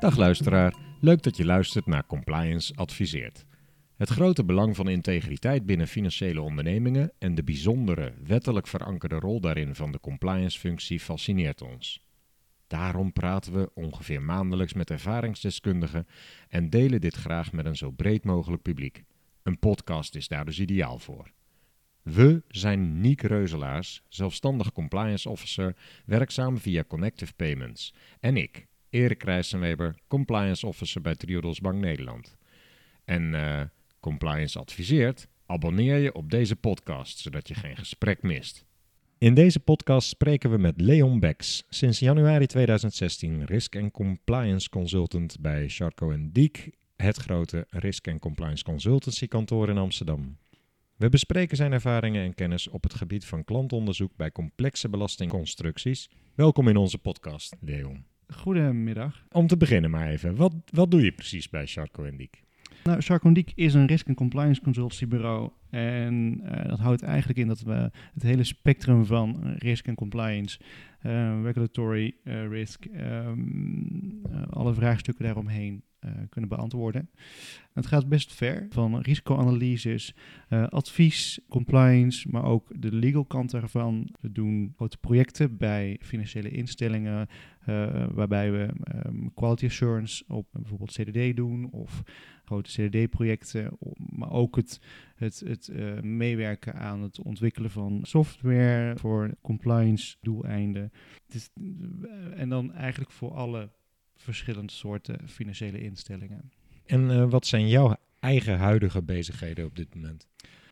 Dag luisteraar, leuk dat je luistert naar Compliance Adviseert. Het grote belang van integriteit binnen financiële ondernemingen en de bijzondere, wettelijk verankerde rol daarin van de compliance-functie fascineert ons. Daarom praten we ongeveer maandelijks met ervaringsdeskundigen en delen dit graag met een zo breed mogelijk publiek. Een podcast is daar dus ideaal voor. We zijn Niek Reuzelaars, zelfstandig compliance officer, werkzaam via Connective Payments. En ik, Erik Rijssenweber, compliance officer bij Triodos Bank Nederland. En eh, compliance adviseert, abonneer je op deze podcast, zodat je geen gesprek mist. In deze podcast spreken we met Leon Becks, sinds januari 2016 Risk and Compliance Consultant bij Charco Diek, het grote Risk and Compliance Consultancy kantoor in Amsterdam. We bespreken zijn ervaringen en kennis op het gebied van klantonderzoek bij complexe belastingconstructies. Welkom in onze podcast, Leon. Goedemiddag. Om te beginnen maar even, wat, wat doe je precies bij Charco Diek? Nou, Charco Diek is een risk- en compliance consultancybureau. En uh, dat houdt eigenlijk in dat we het hele spectrum van risk en compliance, uh, regulatory uh, risk, um, alle vraagstukken daaromheen uh, kunnen beantwoorden. Het gaat best ver, van risicoanalyses, uh, advies, compliance, maar ook de legal kant daarvan. We doen grote projecten bij financiële instellingen, uh, waarbij we um, quality assurance op bijvoorbeeld CDD doen of grote CDD-projecten, maar ook het, het, het meewerken aan het ontwikkelen van software voor compliance doeleinden. Dus, en dan eigenlijk voor alle verschillende soorten financiële instellingen. En uh, wat zijn jouw eigen huidige bezigheden op dit moment?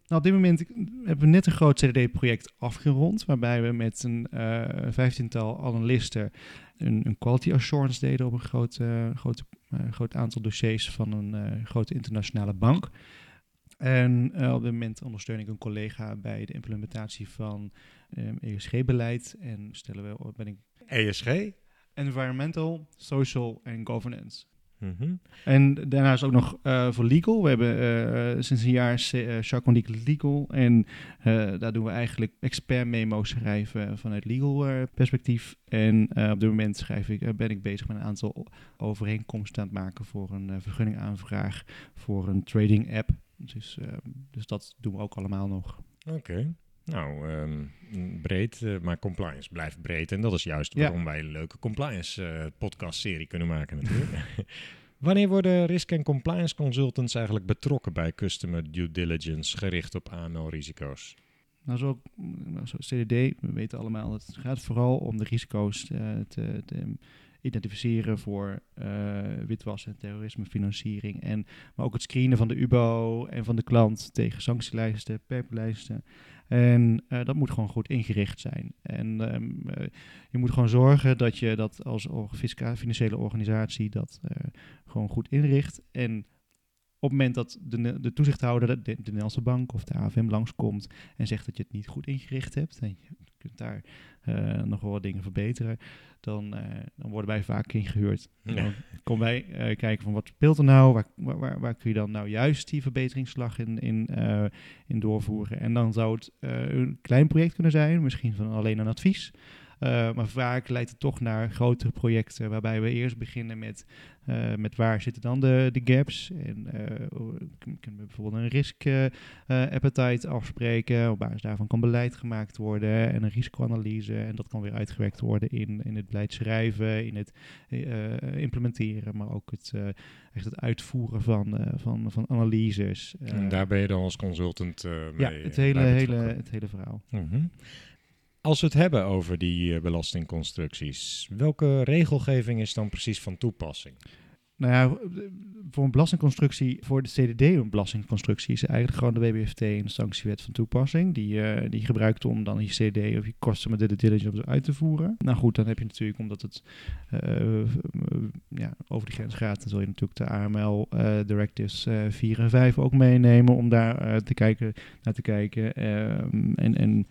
Nou, op dit moment hebben we net een groot CDD-project afgerond, waarbij we met een uh, vijftiental analisten een, een, quality assurance deden op een groot, uh, groot, groot aantal dossiers van een grote internationale bank. En op dit moment ondersteun ik een collega bij de implementatie van ESG-beleid en stellen we, ben ik... ESG? Environmental, Social en Governance. Mm -hmm. En daarnaast ook nog uh, voor legal. We hebben uh, sinds een jaar uh, Chacon Legal. En daar doen we eigenlijk expert memo's schrijven vanuit legal perspectief. En op dit moment schrijf ik, ben ik bezig met een aantal overeenkomsten aan het maken voor een vergunningaanvraag voor een trading app. Dus, dus dat doen we ook allemaal nog. Oké. Okay. Nou, um, breed, uh, maar compliance blijft breed. En dat is juist waarom wij een leuke compliance uh, podcast-serie kunnen maken natuurlijk. Wanneer worden risk- en compliance consultants eigenlijk betrokken bij customer due diligence gericht op AML-risico's? Nou, zo, nou, zo, CDD, we weten allemaal, het gaat vooral om de risico's uh, te, te identificeren voor uh, witwassen, terrorisme, financiering. En, maar ook het screenen van de UBO en van de klant tegen sanctielijsten, perplijsten. En uh, dat moet gewoon goed ingericht zijn. En um, uh, je moet gewoon zorgen dat je dat als financiële organisatie dat gewoon goed inricht. En op het moment dat de, de toezichthouder, de, de Nederlandse bank of de AFM langskomt en zegt dat je het niet goed ingericht hebt, en kunt daar uh, nog wel wat dingen verbeteren, dan, uh, dan worden wij vaak ingehuurd. Ja. Dan komen wij uh, kijken van wat speelt er nou, waar, waar, waar, kun je dan nou juist die verbeteringsslag in, in, in doorvoeren. En dan zou het een klein project kunnen zijn, misschien van alleen een advies. Uh, maar vaak leidt het toch naar grotere projecten, waarbij we eerst beginnen met, uh, met waar zitten dan de, de gaps. En uh, kunnen we bijvoorbeeld een risk appetite afspreken. Op basis daarvan kan beleid gemaakt worden en een risicoanalyse. En dat kan weer uitgewerkt worden in, in het beleid schrijven, in het implementeren, maar ook het, echt het uitvoeren van, van, van analyses. en daar ben je dan als consultant mee Ja, het hele, hele, het hele verhaal. Mm -hmm. Als we het hebben over die uh, belastingconstructies, welke regelgeving is dan precies van toepassing? Nou ja, voor een belastingconstructie, voor de CDD een belastingconstructie, is eigenlijk gewoon de WBFT en de sanctiewet van toepassing. Die, uh, die gebruikt om dan je CDD of je customer due diligence uit te voeren. Nou goed, dan heb je natuurlijk, omdat het uh, ja, over de grens gaat, dan zul je natuurlijk de AML directives 4 en 5 ook meenemen om daar te kijken, naar te kijken. Ehm, en, en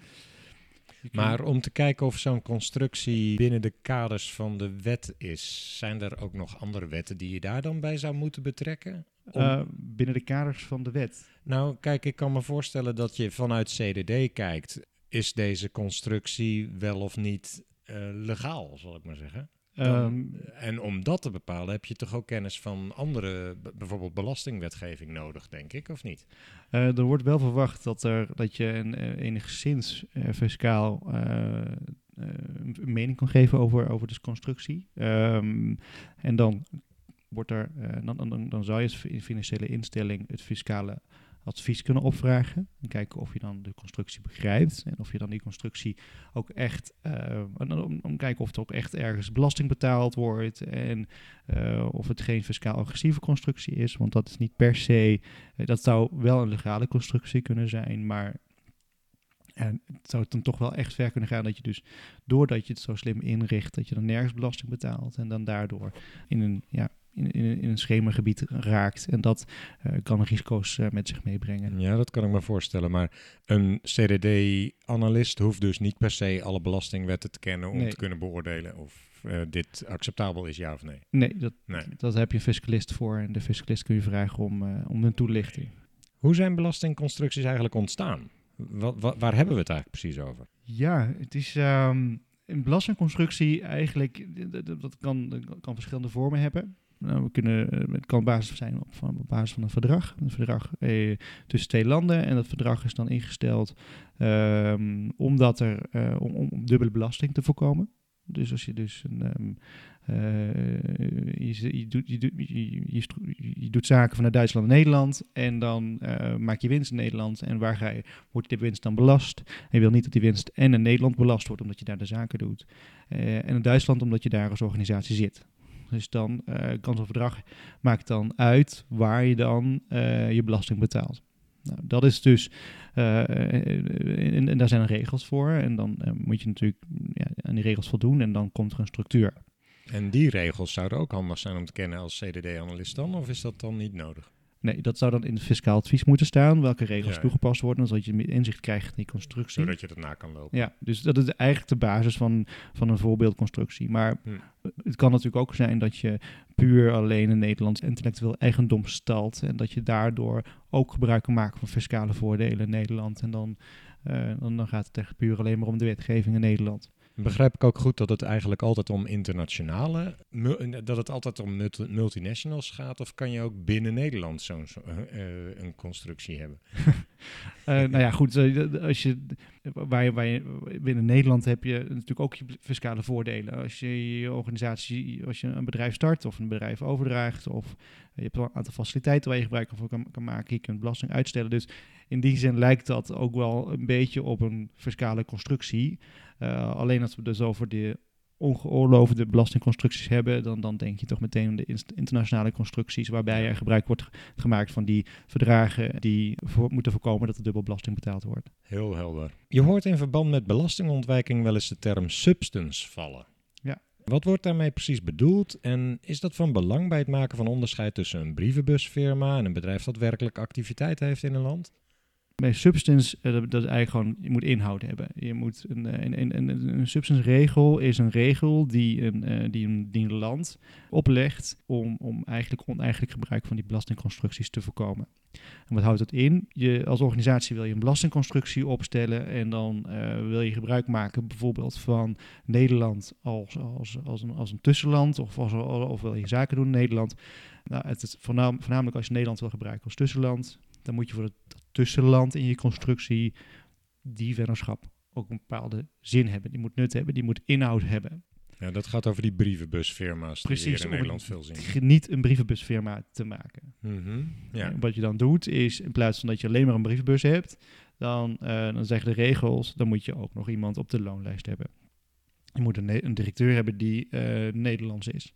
maar om te kijken of zo'n constructie binnen de kaders van de wet is, zijn er ook nog andere wetten die je daar dan bij zou moeten betrekken? Om... Uh, binnen de kaders van de wet? Nou, kijk, ik kan me voorstellen dat je vanuit CDD kijkt. Is deze constructie wel of niet uh, legaal, zal ik maar zeggen? Dan, en om dat te bepalen heb je toch ook kennis van andere, bijvoorbeeld belastingwetgeving nodig, denk ik, of niet? er wordt wel verwacht dat, er, dat je een, enigszins fiscaal een mening kan geven over, over de constructie. Ehm, en dan wordt er, dan, dan, dan zou je als financiële instelling het fiscale advies kunnen opvragen. En kijken of je dan de constructie begrijpt. En of je dan die constructie ook echt. Uh, om, om kijken of er ook echt ergens belasting betaald wordt. En uh, of het geen fiscaal agressieve constructie is. Want dat is niet per se. Uh, dat zou wel een legale constructie kunnen zijn. Maar en het zou dan toch wel echt ver kunnen gaan dat je dus, doordat je het zo slim inricht, dat je dan nergens belasting betaalt. En dan daardoor in een ja, in, in, in een schemergebied raakt. En dat uh, kan risico's uh, met zich meebrengen. Ja, dat kan ik me voorstellen. Maar een CDD-analyst hoeft dus niet per se alle belastingwetten te kennen om Nee. te kunnen beoordelen of uh, dit acceptabel is, ja of nee. Nee, dat, Nee. dat heb je een fiscalist voor. En de fiscalist kun je vragen om, uh, om een toelichting. Hoe zijn belastingconstructies eigenlijk ontstaan? Wa- wa- waar hebben we het eigenlijk precies over? Ja, het is ehm, een belastingconstructie eigenlijk, dat kan, dat kan verschillende vormen hebben. Nou, we kunnen, eh, het kan op basis zijn op, van, basis van een verdrag. Een verdrag eh, tussen twee landen. En dat verdrag is dan ingesteld ehm, omdat er, eh, om, om dubbele belasting te voorkomen. Dus als je dus een, ehm, eh, je, je, doet, je, doet, je, doet zaken vanuit Duitsland naar Nederland en dan maak je winst in Nederland. En waar ga je, wordt die winst dan belast? En je wil niet dat die winst en in Nederland belast wordt omdat je daar de zaken doet. En in Duitsland omdat je daar als organisatie zit. Dus dan eh, kan zo'n verdrag maakt dan uit waar je dan eh, je belasting betaalt. Nou, dat is dus, eh, en, daar zijn regels voor. En dan eh, moet je natuurlijk ja, aan die regels voldoen en dan komt er een structuur. En die regels zouden ook handig zijn om te kennen als CDD-analyst dan, of is dat dan niet nodig? Nee, dat zou dan in het fiscaal advies moeten staan, welke regels Ja, toegepast worden, zodat je meer inzicht krijgt in die constructie. Zodat je het na kan lopen. Ja, dus dat is eigenlijk de basis van, van een voorbeeldconstructie. Maar Hm. het kan natuurlijk ook zijn dat je puur alleen een Nederlands intellectueel eigendom stelt. En dat je daardoor ook gebruik kan maken van fiscale voordelen in Nederland. En dan, eh, dan, dan gaat het echt puur alleen maar om de wetgeving in Nederland. Begrijp ik ook goed dat het eigenlijk altijd om internationale, dat het altijd om multi- multinationals gaat, of kan je ook binnen Nederland zo'n zo, eh, eh, een constructie hebben? Eh, nou ja, goed, als je, waar je, waar je, binnen Nederland heb je natuurlijk ook je fiscale voordelen. Als je je organisatie, als je een bedrijf start of een bedrijf overdraagt, of je hebt een aantal faciliteiten waar je gebruik van kan, kan maken, je kunt belasting uitstellen. Dus in die zin lijkt dat ook wel een beetje op een fiscale constructie. Eh, alleen als we dus over de ongeoorloofde belastingconstructies hebben, dan, dan denk je toch meteen aan de internationale constructies, waarbij er gebruik wordt gemaakt van die verdragen die voor, moeten voorkomen dat er dubbel belasting betaald wordt. Heel helder. Je hoort in verband met belastingontwijking wel eens de term substance vallen. Ja. Wat wordt daarmee precies bedoeld en is dat van belang bij het maken van onderscheid tussen een brievenbusfirma en een bedrijf dat werkelijk activiteit heeft in een land? Bij substance, eh, dat, dat eigenlijk gewoon, je moet inhoud hebben. Je moet een, eh, een, een, een, een substance regel is een regel die een, eh, die een, land oplegt om, om eigenlijk oneigenlijk gebruik van die belastingconstructies te voorkomen. En wat houdt dat in? Je, als organisatie wil je een belastingconstructie opstellen en dan eh, wil je gebruik maken bijvoorbeeld van Nederland als, als, als, een, als een tussenland of, als, of wil je zaken doen in Nederland. Nou, het is voornamelijk als je Nederland wil gebruiken als tussenland, dan moet je voor het tussenland in je constructie die vennootschap ook een bepaalde zin hebben. Die moet nut hebben, die moet inhoud hebben. Ja, dat gaat over die brievenbusfirma's die we hier in Nederland veel zien. niet een brievenbusfirma te maken. Mhm, Ja. Wat je dan doet is, in plaats van dat je alleen maar een brievenbus hebt, dan, eh, dan zeggen de regels, dan moet je ook nog iemand op de loonlijst hebben. Je moet een, een directeur hebben die eh, Nederlands is.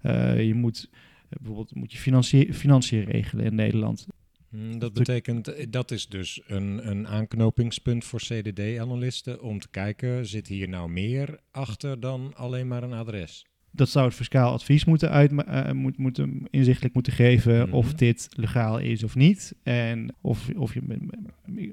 Eh, je moet bijvoorbeeld moet je financiën financiën regelen in Nederland. Mm, Dat betekent, eh, dat is dus een, een aanknopingspunt voor CDD-analisten om te kijken, zit hier nou meer achter dan alleen maar een adres? Dat zou het fiscaal advies moeten, uit, eh, moet, moeten inzichtelijk moeten geven Mhm. of dit legaal is of niet. En of, of je,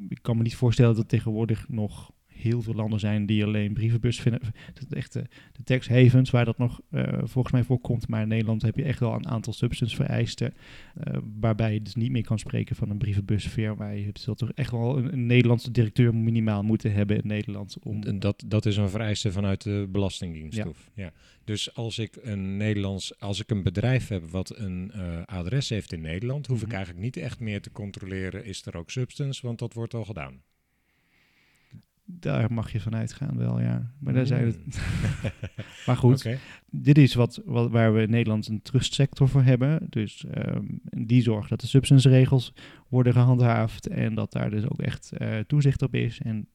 ik kan me niet voorstellen dat tegenwoordig nog heel veel landen zijn die alleen brievenbus vinden. Dat echt de, de tax havens waar dat nog eh, volgens mij voorkomt. Maar in Nederland heb je echt wel een aantal substance vereisten. eh, waarbij je dus niet meer kan spreken van een brievenbusfirma. Je zult toch echt wel een, een Nederlandse directeur minimaal moeten hebben in Nederland. Om, En Dat, dat is een vereiste vanuit de Belastingdienst. Ja. Dus als ik een Nederlands, als ik een bedrijf heb wat een eh, adres heeft in Nederland, hoef ik Mhm. eigenlijk niet echt meer te controleren, is er ook substance, want dat wordt al gedaan. Daar mag je van uitgaan wel, ja. Maar daar zijn het. Mm. Maar goed, dit is wat, wat, waar we in Nederland een trustsector voor hebben. Dus ehm, die zorgt dat de substanceregels worden gehandhaafd en dat daar dus ook echt eh, toezicht op is. En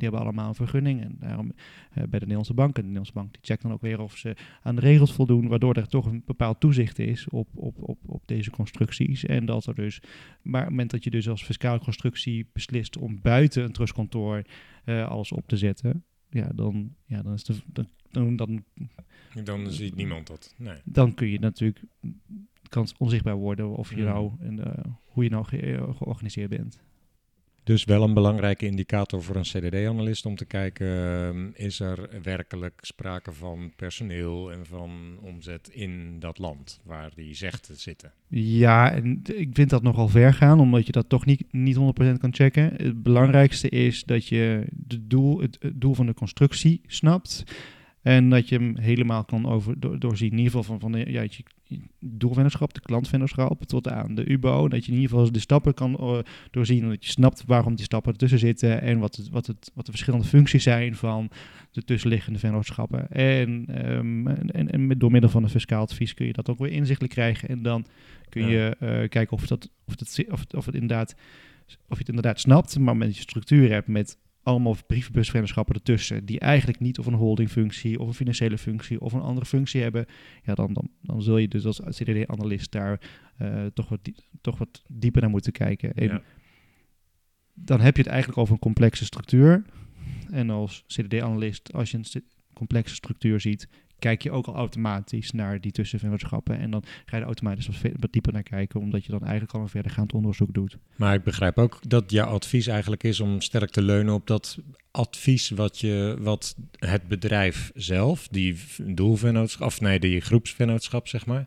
die hebben allemaal een vergunning. En daarom eh, bij de Nederlandse bank. En de Nederlandse bank die checkt dan ook weer of ze aan de regels voldoen, waardoor er toch een bepaald toezicht is op, op, op, op deze constructies. En dat er dus, maar op het moment dat je dus als fiscale constructie beslist om buiten een trustkantoor eh, alles op te zetten, ja, dan, ja, dan is de, dan, dan, dan Dan ziet niemand dat. Nee. dan kun je natuurlijk kan onzichtbaar worden of je Mhm. nou en, hoe je nou ge- eh, georganiseerd bent. Dus wel een belangrijke indicator voor een CDD-analyst om te kijken, ehm, is er werkelijk sprake van personeel en van omzet in dat land waar die zegt te zitten? Ja, en ik vind dat nogal ver gaan, omdat je dat toch niet, niet 100% kan checken. Het belangrijkste is dat je de doel, het, doel van de constructie snapt. En dat je hem helemaal kan over, door, doorzien. In ieder geval van, van ja, je doelvennootschap, de klantvennootschap, tot aan de UBO. Dat je in ieder geval de stappen kan eh, doorzien. En dat je snapt waarom die stappen ertussen zitten. En wat, het, wat, het, wat de verschillende functies zijn van de tussenliggende vennootschappen. En, ehm, en, en, met, door middel van een fiscaal advies kun je dat ook weer inzichtelijk krijgen. En dan kun je eh, kijken of, dat, of, dat, of, het, of, het inderdaad, of je het inderdaad snapt. Maar met je structuur hebt met allemaal brievenbusvennootschappen ertussen, die eigenlijk niet of een holdingfunctie of een financiële functie of een andere functie hebben, ja, dan, dan, dan zul je dus als CDD-analyst daar eh, toch, wat die- toch wat dieper naar moeten kijken. En Ja. dan heb je het eigenlijk over een complexe structuur. En als CDD-analyst, als je een complexe structuur ziet, kijk je ook al automatisch naar die tussenvennootschappen. En dan ga je er automatisch wat, dieper naar kijken, omdat je dan eigenlijk al een verdergaand onderzoek doet. Maar ik begrijp ook dat jouw advies eigenlijk is om sterk te leunen op dat advies wat, je, wat het bedrijf zelf, die doelvennootschap, of nee, die groepsvennootschap zeg maar,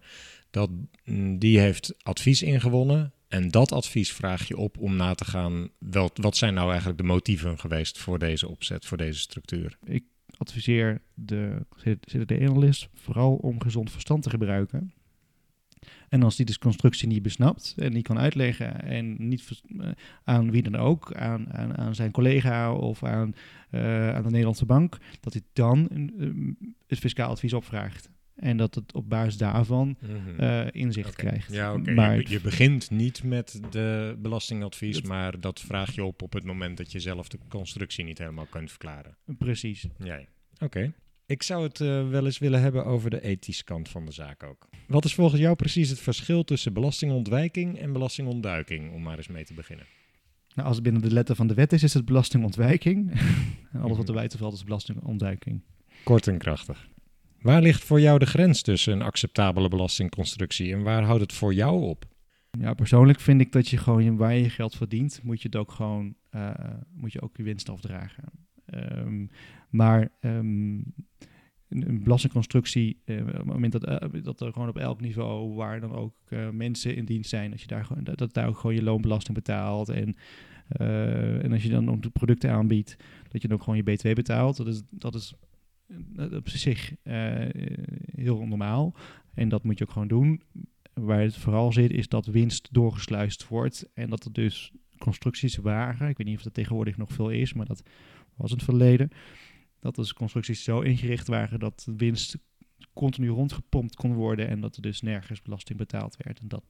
dat mm, die heeft advies ingewonnen. En dat advies vraag je op om na te gaan, wel, wat zijn nou eigenlijk de motieven geweest voor deze opzet, voor deze structuur? Ik adviseer de CDD-analyst vooral om gezond verstand te gebruiken. En als die dus constructie niet besnapt en niet kan uitleggen en niet eh, aan wie dan ook, aan, aan, aan zijn collega of aan, eh, aan de Nederlandse bank, dat hij dan een, eh, het fiscaal advies opvraagt. En dat het op basis daarvan eh, inzicht krijgt. Ja, oké. Maar Je, je begint niet met de belastingadvies, Het- maar dat vraag je op op het moment dat je zelf de constructie niet helemaal kunt verklaren. precies. Ja, ja. Oké. Ik zou het eh, wel eens willen hebben over de ethische kant van de zaak ook. Wat is volgens jou precies het verschil tussen belastingontwijking en belastingontduiking, om maar eens mee te beginnen? Nou, als het binnen de letter van de wet is, is het belastingontwijking. en alles wat Mhm. er buiten valt is belastingontduiking. Kort en krachtig. Waar ligt voor jou de grens tussen een acceptabele belastingconstructie en waar houdt het voor jou op? Ja, persoonlijk vind ik dat je gewoon waar je geld verdient, moet je het ook gewoon, eh, moet je ook je winst afdragen. Ehm, maar ehm, een, belastingconstructie, eh, op het moment dat, eh, dat er gewoon op elk niveau, waar dan ook eh, mensen in dienst zijn, dat je daar gewoon, dat, daar ook gewoon je loonbelasting betaalt en en als je dan ook de producten aanbiedt, dat je dan ook gewoon je BTW betaalt. Dat is, dat is op zich heel normaal. En dat moet je ook gewoon doen. Waar het vooral zit, is dat winst doorgesluist wordt. En dat er dus constructies waren. Ik weet niet of dat tegenwoordig nog veel is, maar dat was in het verleden. Dat dus constructies zo ingericht waren dat de winst continu rondgepompt kon worden. En dat er dus nergens belasting betaald werd. En dat,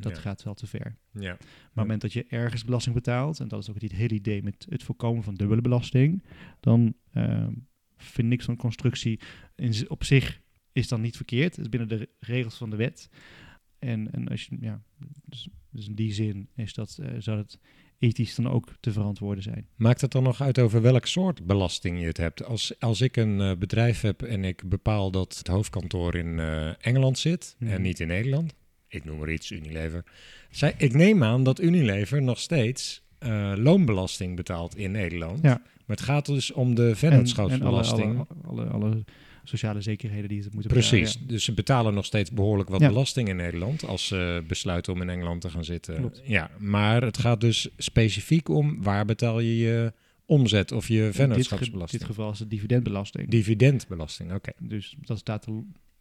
dat Ja. gaat wel te ver. Ja. Maar op het moment dat je ergens belasting betaalt, en dat is ook het hele idee met het voorkomen van dubbele belasting, dan ehm, vind ik zo'n constructie in, op zich is dan niet verkeerd. Het is binnen de re- regels van de wet. En, en als je, ja, dus, dus in die zin is dat, eh, zou het ethisch dan ook te verantwoorden zijn. Maakt het dan nog uit over welk soort belasting je het hebt? Als, als ik een eh, bedrijf heb en ik bepaal dat het hoofdkantoor in eh, Engeland zit Mhm. en niet in Nederland, ik noem maar iets, Unilever. Zij, ik neem aan dat Unilever nog steeds loonbelasting betaalt in Nederland. Ja. Maar het gaat dus om de En- vennootschapsbelasting. En alle, alle, alle, alle sociale zekerheden die ze moeten Precies, betalen, dus ze betalen nog steeds behoorlijk wat Ja. belasting in Nederland als ze besluiten om in Engeland te gaan zitten. Klopt. Ja, maar het gaat dus specifiek om waar betaal je je omzet of je ja. In dit, ge- vennootschapsbelasting. dit geval is het dividendbelasting. Dividendbelasting, oké. Dus dat staat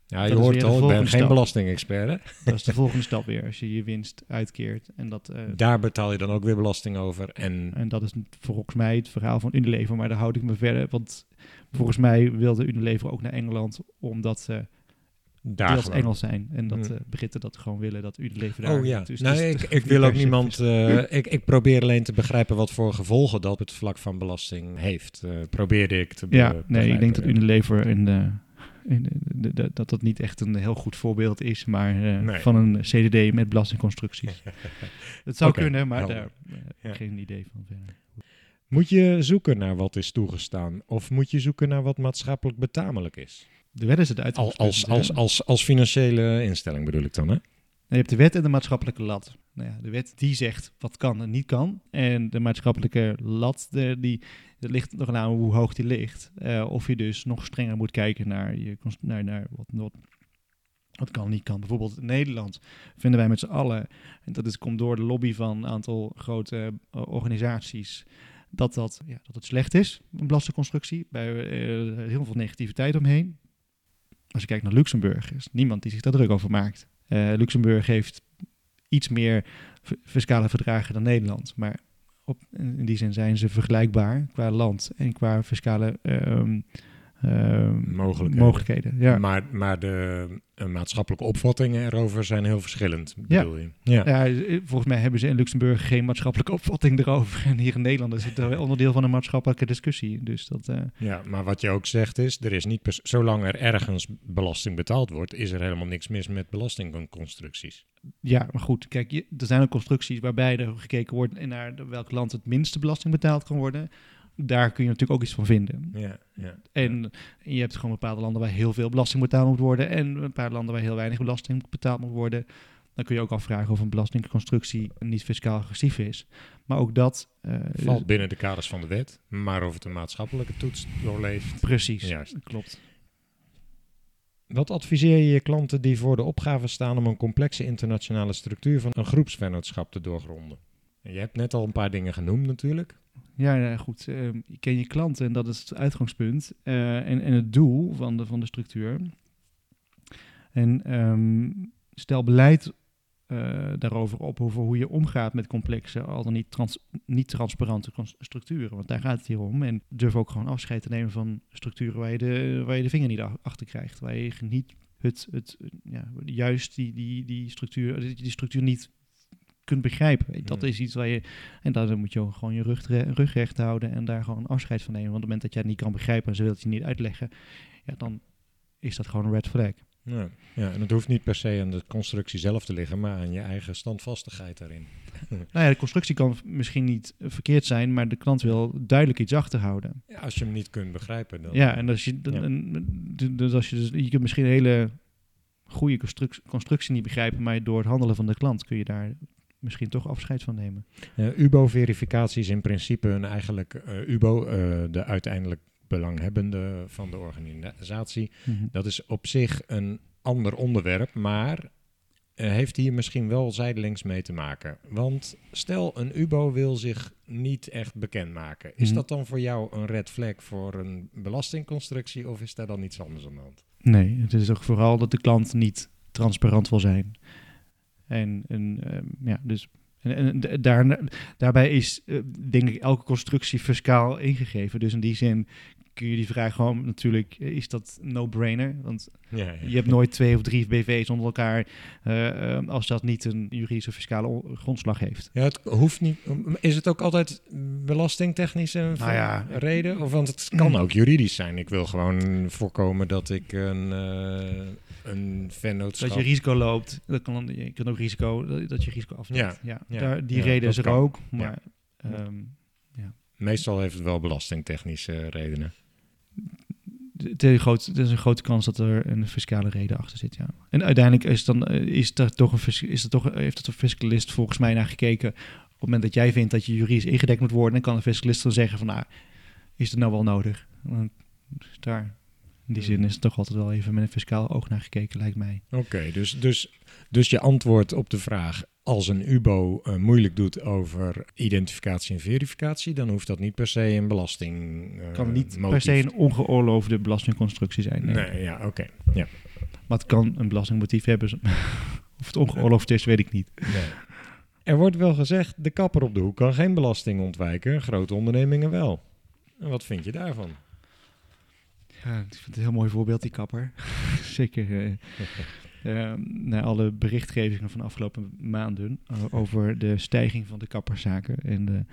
Ja, je hoort al, ik ben geen belastingexpert. Hè? dat is de volgende stap weer. Als je je winst uitkeert. En dat, eh, Daar betaal je dan ook weer belasting over. En en dat is volgens mij het verhaal van Unilever. Maar daar houd ik me verder. Want volgens mij wilde Unilever ook naar Engeland. Omdat ze daar deels. Engels zijn. En dat Hmm. Britten dat gewoon willen. Dat Unilever daar... Oh ja, dus nou, ik, ik wil ook niemand. eh, ik, ik probeer alleen te begrijpen wat voor gevolgen dat op het vlak van belasting heeft. Eh, probeerde ik te Ja, nee, ik denk dat. Unilever in de, in de, de- de- dat dat niet echt een heel goed voorbeeld is, maar Nee. van een CDD met belastingconstructies. Het zou kunnen, maar helder. daar geen idee van verder. Moet je zoeken naar wat is toegestaan? Of moet je zoeken naar wat maatschappelijk betamelijk is? De wet is het uitgangspunt. als, als, als, als financiële instelling bedoel ik dan, hè? Je hebt de wet en de maatschappelijke lat. Nou ja, de wet die zegt wat kan en niet kan. En de maatschappelijke lat, de, die, dat ligt nog aan hoe hoog die ligt. Eh, of je dus nog strenger moet kijken naar, je, naar, naar wat, wat, wat kan en niet kan. Bijvoorbeeld in Nederland vinden wij met z'n allen, en dat is, komt door de lobby van een aantal grote eh, organisaties, dat, dat, ja, dat het slecht is, een belastingconstructie. Bij eh, heel veel negativiteit omheen. Als je kijkt naar Luxemburg, is niemand die zich daar druk over maakt. Eh, Luxemburg heeft iets meer fiscale verdragen dan Nederland. Maar op, in die zin zijn ze vergelijkbaar qua land en qua fiscale ehm, Mogelijkheden. mogelijkheden. Ja. Maar, maar de eh, maatschappelijke opvattingen erover zijn heel verschillend, Ja. bedoel je? Ja. Ja, eh, volgens mij hebben ze in Luxemburg geen maatschappelijke opvatting erover. En hier in Nederland is het wel onderdeel van een maatschappelijke discussie. Dus dat, eh, Ja, maar wat je ook zegt is, er is niet zolang er ergens belasting betaald wordt, is er helemaal niks mis met belastingconstructies. ja, maar goed. Kijk, je, er zijn ook constructies waarbij er gekeken wordt naar welk land het minste belasting betaald kan worden. Daar kun je natuurlijk ook iets van vinden. Ja, ja. En je hebt gewoon bepaalde landen waar heel veel belasting betaald moet worden en een paar landen waar heel weinig belasting betaald moet worden. Dan kun je ook afvragen of een belastingconstructie niet fiscaal agressief is. Maar ook dat... eh, valt binnen de kaders van de wet, maar of het een maatschappelijke toets doorleeft. Precies, Juist. klopt. Wat adviseer je je klanten die voor de opgave staan om een complexe internationale structuur van een groepsvennootschap te doorgronden? En Je hebt net al een paar dingen genoemd natuurlijk. Ja, goed. je ken je klanten en dat is het uitgangspunt. eh, en, en het doel van de, van de structuur. En ehm, stel beleid eh, daarover op over hoe je omgaat met complexe, al dan niet, trans, niet transparante structuren. Want daar gaat het hier om. En durf ook gewoon afscheid te nemen van structuren waar je de, waar je de vinger niet achter krijgt. Waar je niet het, het, ja, juist die, die, die, structuur, die structuur niet kunt begrijpen. Dat is iets waar je en daar moet je gewoon je rug, rug recht houden en daar gewoon afscheid van nemen. Want op het moment dat jij het niet kan begrijpen en ze wil het je niet uitleggen, ja, dan is dat gewoon een red flag. Ja. ja, en het hoeft niet per se aan de constructie zelf te liggen, maar aan je eigen standvastigheid daarin. Nou ja, de constructie kan misschien niet verkeerd zijn, maar de klant wil duidelijk iets achterhouden. Ja, als je hem niet kunt begrijpen, dan... Ja, en als je, dan- Ja. en, d- dus als je, dus, je kunt misschien een hele goede construc- constructie niet begrijpen, maar door het handelen van de klant kun je daar misschien toch afscheid van nemen. Eh, UBO-verificatie is in principe een eigenlijk eh, UBO, eh, de uiteindelijk belanghebbende van de organisatie. Dat is op zich een ander onderwerp, maar heeft hier misschien wel zijdelings mee te maken. Want stel een UBO wil zich niet echt bekendmaken. Is Mhm. dat dan voor jou een red flag voor een belastingconstructie of is daar dan iets anders aan de hand? Nee, het is ook vooral dat de klant niet transparant wil zijn. En, en ehm, ja, dus en, en daar, daarbij is eh, denk ik elke constructie fiscaal ingegeven. Dus in die zin kun je die vraag gewoon natuurlijk, eh, is dat no-brainer? Want Ja, je hebt nooit twee of drie BV's onder elkaar eh, eh, als dat niet een juridische fiscale grondslag heeft. Ja, het hoeft niet. Is het ook altijd belastingtechnisch een Nou ja, reden? Of want het kan ook juridisch zijn. Ik wil gewoon voorkomen dat ik een, een vennootschap... Dat je risico loopt, dat kan, je kunt ook risico, dat dat je risico afneemt. Ja, Ja, ja, daar, die ja, reden dat is er kan. ook, Ja. maar ehm, Meestal heeft het wel belastingtechnische redenen. Het is, groot, het is een grote kans dat er een fiscale reden achter zit, ja. En uiteindelijk is dan, eh, is er toch een, fis- is er toch, heeft het een fiscalist volgens mij naar gekeken het moment dat jij vindt dat je juridisch ingedekt moet worden, dan kan de fiscalist dan zeggen van, nou, is het nou wel nodig? Daar, in die zin is het toch altijd wel even met een fiscaal oog naar gekeken, lijkt mij. Oké, dus, dus, dus je antwoord op de vraag... als een UBO eh, moeilijk doet over identificatie en verificatie... dan hoeft dat niet per se een belasting eh, kan niet per se een ongeoorloofde belastingconstructie zijn. nee. Nee, ja, oké. Ja. Maar het kan een belastingmotief hebben. of het ongeoorloofd is, weet ik niet. Nee. Er wordt wel gezegd, de kapper op de hoek kan geen belasting ontwijken, grote ondernemingen wel. En wat vind je daarvan? Ja, ik vind het een heel mooi voorbeeld, die kapper. Zeker eh, eh, na alle berichtgevingen van de afgelopen maanden over de stijging van de kapperszaken. En de,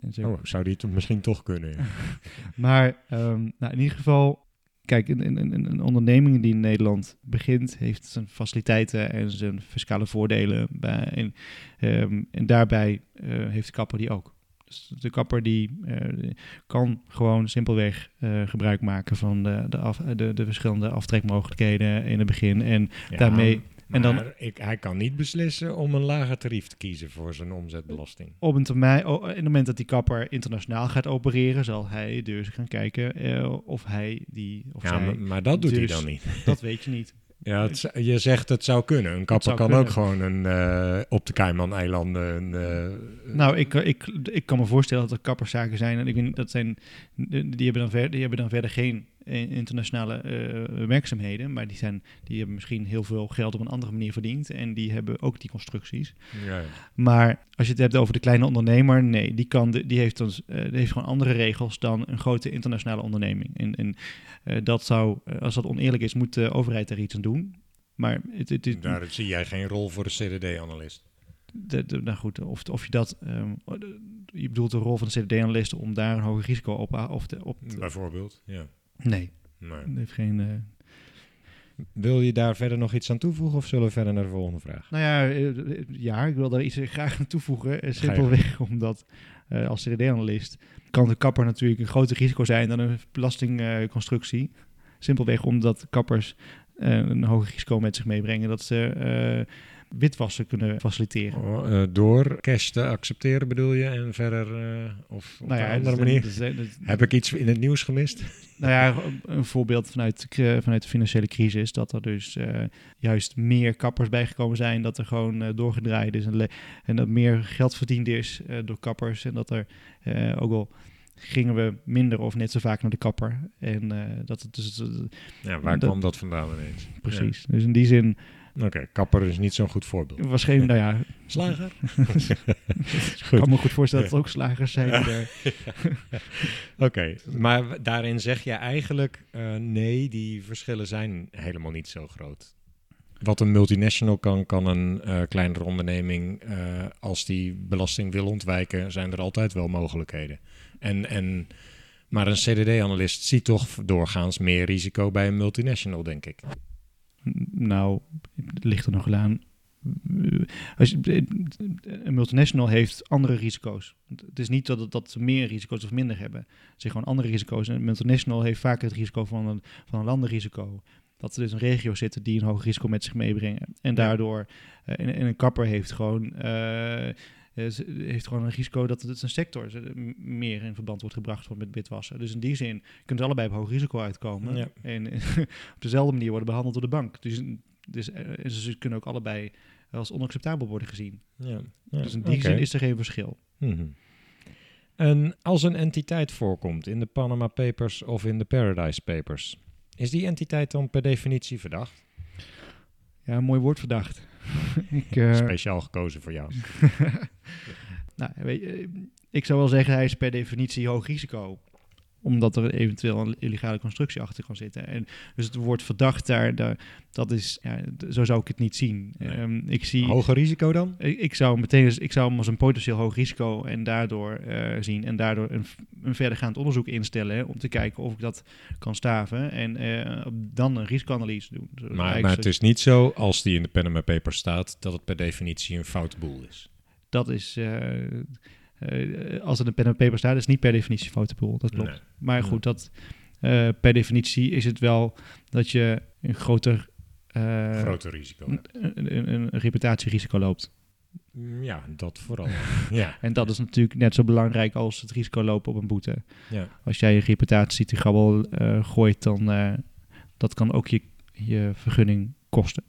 en zo. Oh, zou die het misschien toch kunnen? ja? Maar ehm, nou, in ieder geval, kijk, een, een, een, een onderneming die in Nederland begint, heeft zijn faciliteiten en zijn fiscale voordelen. Bij, en, ehm, en daarbij eh, heeft de kapper die ook. Dus de kapper die eh, kan gewoon simpelweg eh, gebruik maken van de, de, af, de, de verschillende aftrekmogelijkheden in het begin. En Ja, daarmee en dan- maar ik, hij kan niet beslissen om een lager tarief te kiezen voor zijn omzetbelasting. op een termijn, in het moment dat die kapper internationaal gaat opereren, zal hij dus gaan kijken eh, of hij die, of Ja, zij, maar, maar dat doet hij dus- dan niet. dat weet je niet. Ja, het, je zegt het zou kunnen. Een kapper kan kunnen. ook gewoon een, eh, op de Cayman-eilanden... Een, eh, Nou, ik, ik, ik kan me voorstellen dat er kapperszaken zijn. En ik weet dat zijn, die, hebben dan ver, die hebben dan verder geen eh, internationale eh, werkzaamheden. Maar die, zijn, die hebben misschien heel veel geld op een andere manier verdiend. En die hebben ook die constructies. ja, ja. Maar als je het hebt over de kleine ondernemer, nee, die, kan de, die, heeft, dan, eh, die heeft gewoon andere regels dan een grote internationale onderneming. En, en eh, dat zou, als dat oneerlijk is, moet de overheid er iets aan doen. Maar het, het, het- Daar zie jij geen rol voor de CDD-analyst. de, de- nou goed, of, of je dat, ehm, je bedoelt de rol van de CDD-analyst om daar een hoger risico op, of de, op te- Bijvoorbeeld, ja. Nee, dat heeft geen. eh, wil je daar verder nog iets aan toevoegen of zullen we verder naar de volgende vraag? nou ja, eh, eh, ja, ik wil daar iets graag aan toevoegen. Simpelweg omdat eh, als CDD-analyst kan de kapper natuurlijk een groter risico zijn dan een belastingconstructie. simpelweg omdat kappers eh, een hoger risico met zich meebrengen dat ze eh, witwassen kunnen faciliteren. Oh, eh, door cash te accepteren bedoel je en verder eh, of op nou ja, een andere manier? Heb ik iets in het nieuws gemist? Nou ja, een voorbeeld vanuit, vanuit de financiële crisis, dat er dus eh, juist meer kappers bijgekomen zijn, dat er gewoon doorgedraaid is en, dat meer geld verdiend is door kappers en dat er ook al gingen we minder of net zo vaak naar de kapper en dat het dus Ja, waar Dat- kwam dat vandaan ineens? precies. Dus in die zin Oké, kapper is niet zo'n goed voorbeeld. was geen, nou ja, Slager? ik kan me goed voorstellen dat er ook slagers zijn. Oké, maar daarin zeg je eigenlijk eh, nee, die verschillen zijn helemaal niet zo groot. Wat een multinational kan, kan een eh, kleinere onderneming, eh, als die belasting wil ontwijken, zijn er altijd wel mogelijkheden. En, en, maar een CDD-analyst ziet toch doorgaans meer risico bij een multinational, denk ik. Nou, het ligt er nog aan. Eh, Als je, een multinational heeft andere risico's. Het is niet dat, het- dat ze meer risico's of minder hebben. Ze hebben gewoon andere risico's. En een multinational heeft vaak het risico van een, van een landenrisico. Dat er dus een regio zitten die een hoog risico met zich meebrengen. En daardoor, eh, en, en een kapper heeft gewoon, eh, eh, ze- heeft gewoon een risico dat het een sector meer in verband wordt gebracht met witwassen. Dus in die zin kunnen ze allebei op hoog risico uitkomen. Ja. En op dezelfde manier worden behandeld door de bank. Dus, dus eh, ze kunnen ook allebei als onacceptabel worden gezien. Ja. dus in die zin is er geen verschil. Mhm. En als een entiteit voorkomt in de Panama Papers of in de Paradise Papers, is die entiteit dan per definitie verdacht? Ja, een mooi woord verdacht. ik, eh, Speciaal gekozen voor jou. nou, weet je, ik zou wel zeggen, hij is per definitie hoog risico. Omdat er eventueel een illegale constructie achter kan zitten. En dus het woord verdacht daar, daar dat is, ja, zo zou ik het niet zien. Nee. Ehm, ik zie, Hoger risico dan? ik, ik zou meteen, ik zou hem als een potentieel hoog risico en daardoor eh, zien en daardoor een, een verdergaand onderzoek instellen hè, om te kijken of ik dat kan staven en eh, dan een risicoanalyse doen. Dus Maar, maar het is niet zo, als die in de Panama Papers staat, dat het per definitie een foute boel is. dat is, eh, eh, als er een pen en paper staat, is het niet per definitie boel. Dat klopt. Nee. Maar goed, dat, eh, per definitie is het wel dat je een groter, eh, Groter risico. een, een, een reputatierisico loopt. Mm, Ja, dat vooral. ja. En dat is natuurlijk net zo belangrijk als het risico lopen op een boete. Ja. Als jij je reputatie te grabbel gooit, dan uh, dat kan ook je, je vergunning kosten.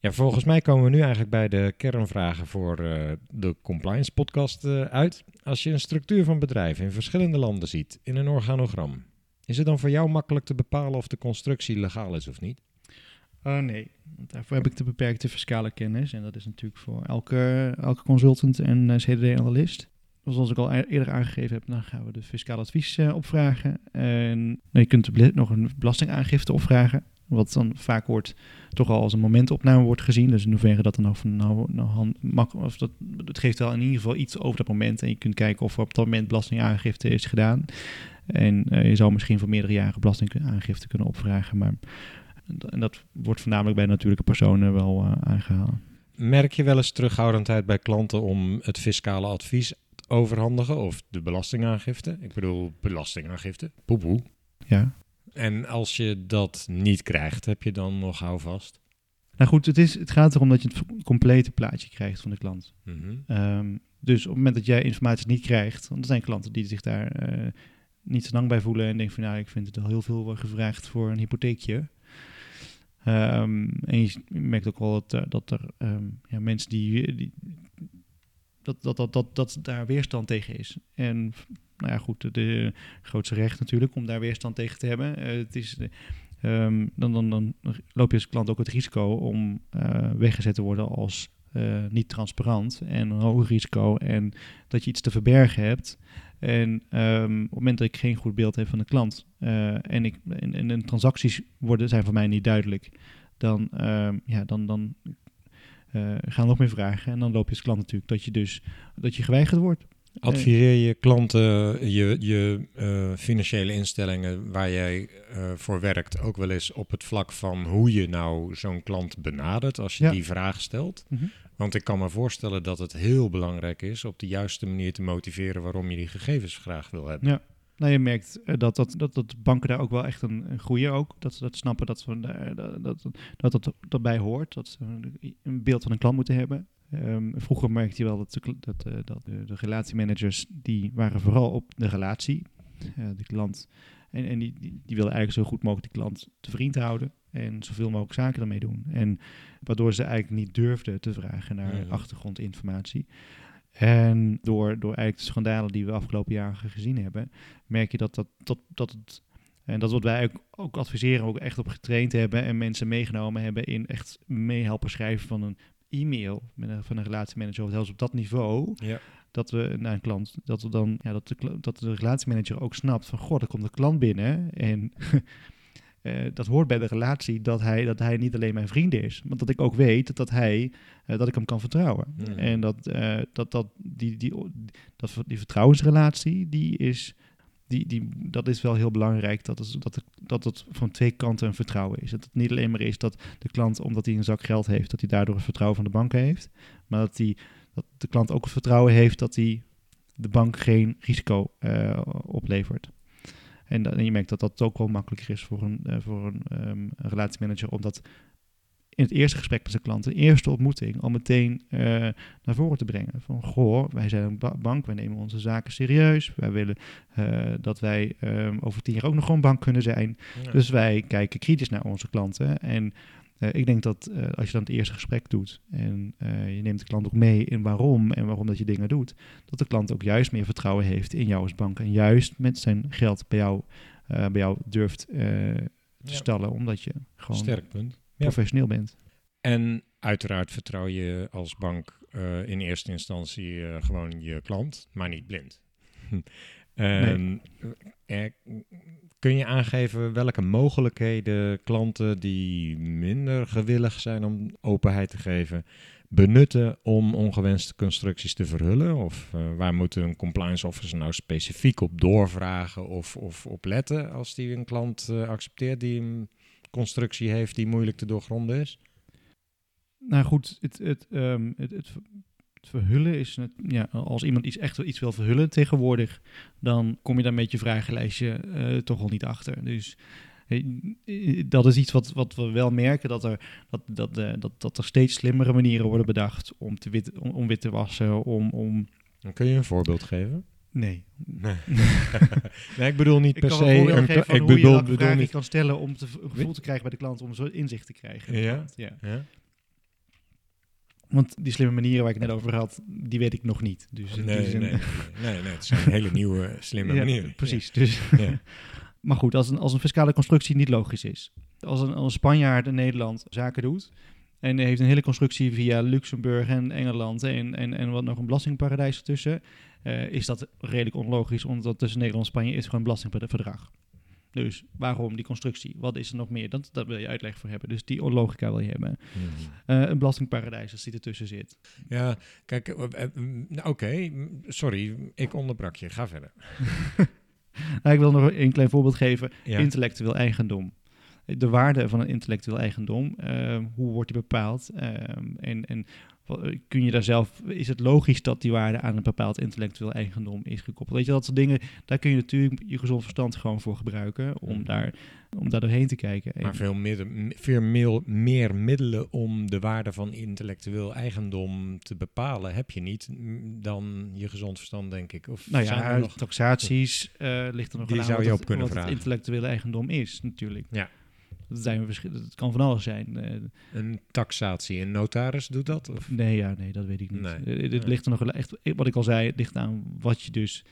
Ja, volgens mij komen we nu eigenlijk bij de kernvragen voor uh, de compliance podcast uh, uit. Als je een structuur van bedrijven in verschillende landen ziet in een organogram, is het dan voor jou makkelijk te bepalen of de constructie legaal is of niet? Uh, nee, want daarvoor heb ik de beperkte fiscale kennis. En dat is natuurlijk voor elke, elke consultant en CDD-analyst. Zoals ik al eerder aangegeven heb, dan gaan we de fiscaal advies opvragen. En je kunt nog een belastingaangifte opvragen. Wat dan vaak wordt toch al als een momentopname wordt gezien. Dus in hoeverre dat dan of nou, nou mag, of dat, het geeft wel in ieder geval iets over dat moment. En je kunt kijken of er op dat moment belastingaangifte is gedaan. En uh, je zou misschien voor meerdere jaren belastingaangifte kunnen opvragen. Maar en dat wordt voornamelijk bij natuurlijke personen wel uh, aangehaald. Merk je wel eens terughoudendheid bij klanten om het fiscale advies overhandigen of de belastingaangifte? Ik bedoel, belastingaangifte, poepoe. Ja. En als je dat niet krijgt, heb je dan nog houvast? Nou goed, het, is, het gaat erom dat je het complete plaatje krijgt van de klant. Mm -hmm. um, dus op het moment dat jij informatie niet krijgt, want er zijn klanten die zich daar uh, niet zo lang bij voelen en denken van nou, ik vind het al heel veel gevraagd voor een hypotheekje. Um, en je merkt ook wel dat, uh, dat er um, ja, mensen die, die dat, dat, dat, dat, dat daar weerstand tegen is. En nou ja, goed, de grootste recht natuurlijk om daar weerstand tegen te hebben. Uh, het is, um, dan, dan, dan loop je als klant ook het risico om uh, weggezet te worden als niet transparant en een hoog risico en dat je iets te verbergen hebt. En um, op het moment dat ik geen goed beeld heb van de klant en, ik, en, en, transacties worden, zijn voor mij niet duidelijk, dan, uh, ja, dan, dan gaan nog meer vragen. En dan loop je als klant natuurlijk dat je dus dat je geweigerd wordt. Adviseer je klanten, je, je uh, financiële instellingen waar jij uh, voor werkt, ook wel eens op het vlak van hoe je nou zo'n klant benadert als je Ja. die vraag stelt? Mhm. Want ik kan me voorstellen dat het heel belangrijk is op de juiste manier te motiveren waarom je die gegevens graag wil hebben. Ja. Nou, je merkt eh, dat, dat, dat, dat banken daar ook wel echt een, een groeien ook. Dat ze dat snappen dat ze, daar- dat, dat, dat, dat hoort. Dat ze een beeld van een klant moeten hebben. Ehm, vroeger merkte je wel dat, de, dat, eh, dat de, de relatiemanagers, die waren vooral op de relatie. Eh, de klant. En, en die, die, die wilden eigenlijk zo goed mogelijk die klant te vriend houden. En zoveel mogelijk zaken ermee doen. En waardoor ze eigenlijk niet durfden te vragen naar achtergrondinformatie. En door, door eigenlijk de schandalen die we afgelopen jaren gezien hebben, merk je dat, dat, dat, dat het. En dat is wat wij ook, ook adviseren, ook echt op getraind hebben en mensen meegenomen hebben in echt meehelpen schrijven van een e-mail met een, van een relatiemanager, of zelfs op dat niveau, Ja. dat we naar een klant, dat we dan, ja, dat de, dat de relatiemanager ook snapt van, goh, er komt een klant binnen en eh, dat hoort bij de relatie dat hij, dat hij niet alleen mijn vriend is, maar dat ik ook weet dat hij, eh, dat ik hem kan vertrouwen. Mhm. En dat, eh, dat, dat, die, die, dat, die vertrouwensrelatie, die is, die, die, dat is wel heel belangrijk, dat, is, dat, het, dat het van twee kanten een vertrouwen is. Dat het niet alleen maar is dat de klant, omdat hij een zak geld heeft, dat hij daardoor het vertrouwen van de bank heeft, maar dat, die, dat de klant ook het vertrouwen heeft dat hij de bank geen risico eh, oplevert. En, dan- je merkt dat dat ook wel makkelijker is voor een, eh, voor een, ehm, een relatiemanager, omdat in het eerste gesprek met zijn klant, de eerste ontmoeting, al meteen eh, naar voren te brengen. Van, goh, wij zijn een ba- bank, wij nemen onze zaken serieus. Wij willen eh, dat wij ehm, over tien jaar ook nog gewoon bank kunnen zijn. Ja. Dus wij kijken kritisch naar onze klanten. En eh, ik denk dat als je dan het eerste gesprek doet en je neemt de klant ook mee in waarom en waarom dat je dingen doet, dat de klant ook juist meer vertrouwen heeft in jou als bank en juist met zijn geld bij jou, bij jou durft te Ja. stellen, omdat je gewoon Sterk punt. Professioneel bent. En uiteraard vertrouw je als bank eh, in eerste instantie eh, gewoon je klant, maar niet blind. En, eh, kun je aangeven welke mogelijkheden klanten die minder gewillig zijn om openheid te geven, benutten om ongewenste constructies te verhullen? Of waar moet een compliance officer nou specifiek op doorvragen of, of op letten als die een klant accepteert die een constructie heeft die moeilijk te doorgronden is? Nou goed, het, het, ehm, het, het, ver- het verhullen is, net, ja, als iemand iets echt iets wil verhullen tegenwoordig, dan kom je daar met je vragenlijstje eh, toch al niet achter. Dus Dat is iets wat, wat we wel merken, dat er, dat, dat, eh, dat, dat er steeds slimmere manieren worden bedacht om, te wit, om, om wit te wassen, om... om Dan kun je een voorbeeld geven? Nee. Nee. nee, ik bedoel niet Ik per se... een voorbeeld een- geven van ik hoe je bedoel, bedoel je niet... kan stellen om te, een gevoel te krijgen bij de klant, om zo inzicht te krijgen. Ja? ja. Ja? Want die slimme manieren waar ik net over had, die weet ik nog niet. Dus die Nee, zin- nee, nee, nee, nee, het zijn hele nieuwe, slimme Ja, manieren. Precies. Dus, Ja. maar goed, als een, als een fiscale constructie niet logisch is. Als een, als een Spanjaard in Nederland zaken doet. En heeft een hele constructie via Luxemburg en Engeland en, en, en wat nog een belastingparadijs ertussen. eh, is dat redelijk onlogisch, omdat tussen Nederland en Spanje is gewoon een belastingverdrag. Dus waarom die constructie? Wat is er nog meer? Dat, dat wil je uitleg voor hebben. Dus die logica wil je hebben. Mhm. Eh, een belastingparadijs als die ertussen zit. Ja, kijk, eh, mm, oké, mm, sorry, ik onderbrak je. Ga verder. Nou, ik wil nog een klein voorbeeld geven. Ja. Intellectueel eigendom. De waarde van een intellectueel eigendom, eh, hoe wordt die bepaald? Eh, en en wat- kun je daar zelf, is het logisch dat die waarde aan een bepaald intellectueel eigendom is gekoppeld? Weet je, dat soort dingen, daar kun je natuurlijk je gezond verstand gewoon voor gebruiken om, Mhm. daar, om daar doorheen te kijken. En- Maar veel, midden, m- veel meer, meer middelen om de waarde van intellectueel eigendom te bepalen heb je niet mm, dan je gezond verstand, denk ik. Of nou zijn ja, er nog... taxaties eh, ligt er nog Die aan zou wat je het- op kunnen wat vragen. intellectuele eigendom is, natuurlijk. Ja. Dat, zijn we verschil- dat kan van alles zijn. eh, Een taxatie, een notaris doet dat? Of? Nee, ja, nee, dat weet ik niet. Nee. Eh, Het Nee. ligt er nog echt, wat ik al zei, het ligt aan wat je dus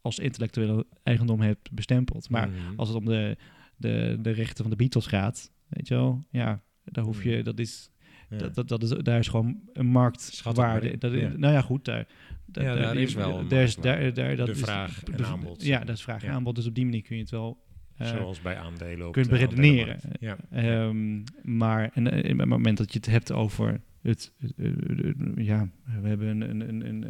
als intellectuele eigendom hebt bestempeld. Maar Mhm. als het om de, de, de rechten van de Beatles gaat, weet je wel, ja, daar hoef je, Ja. dat is, Ja. dat, dat, dat is, daar is gewoon een marktwaarde. Dat, ja. Nou ja, goed, daar, daar, Ja, daar is wel daar is, daar, daar, dat De is- vraag en aanbod. Ja, dat is vraag en aanbod. Dus op die manier kun je het wel eh, Zoals bij aandelen op kunt de beredeneren. Ja. Ehm, maar en, eh, op het moment dat je het hebt over het, eh, eh, eh, ja, we hebben een, een, een,